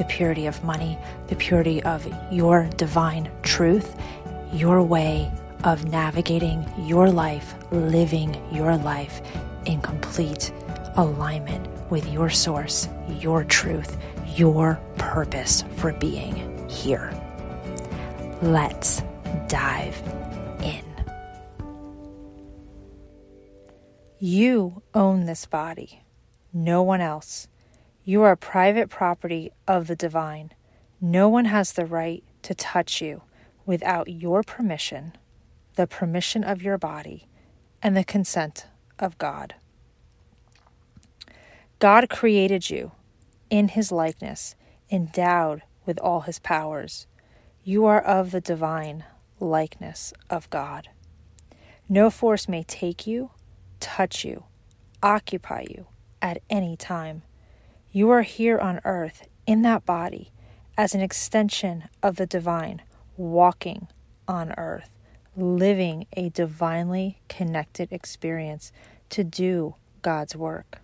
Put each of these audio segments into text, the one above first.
the purity of money, the purity of your divine truth, your way of navigating your life, living your life in complete alignment with your source, your truth, your purpose for being here. Let's dive in. You own this body, no one else. You are private property of the divine. No one has the right to touch you without your permission, the permission of your body, and the consent of God. God created you in his likeness, endowed with all his powers. You are of the divine likeness of God. No force may take you, touch you, occupy you at any time. You are here on earth in that body as an extension of the divine, walking on earth, living a divinely connected experience to do God's work.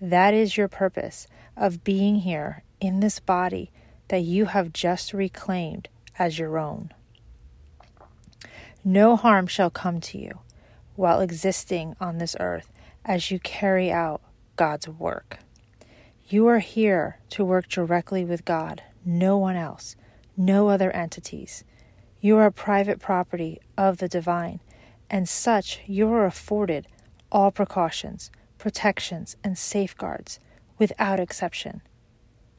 That is your purpose of being here in this body that you have just reclaimed as your own. No harm shall come to you while existing on this earth as you carry out God's work. You are here to work directly with God, no one else, no other entities. You are private property of the divine, and such you are afforded all precautions, protections, and safeguards without exception.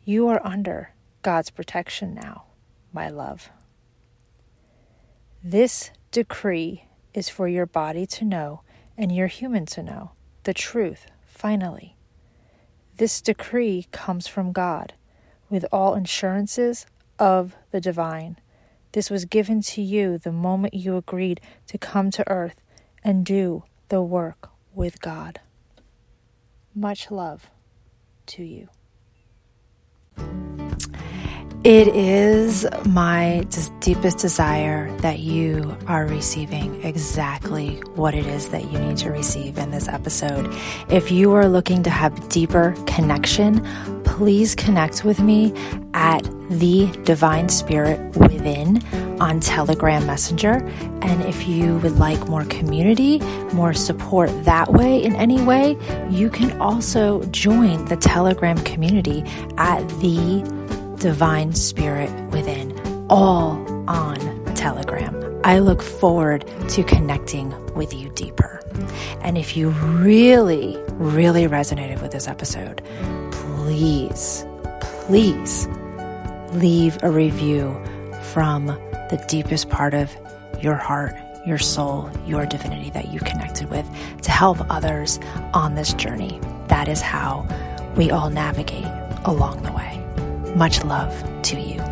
You are under God's protection now, my love. This decree is for your body to know and your human to know the truth, finally. This decree comes from God, with all insurances of the divine. This was given to you the moment you agreed to come to earth and do the work with God. Much love to you. It is my deepest desire that you are receiving exactly what it is that you need to receive in this episode. If you are looking to have deeper connection, please connect with me at the Divine Spirit Within on Telegram Messenger. And if you would like more community, more support that way in any way, you can also join the Telegram community at the divine spirit within, all on Telegram. I look forward to connecting with you deeper. And if you really, really resonated with this episode, please, please leave a review from the deepest part of your heart, your soul, your divinity that you connected with to help others on this journey. That is how we all navigate along the way. Much love to you.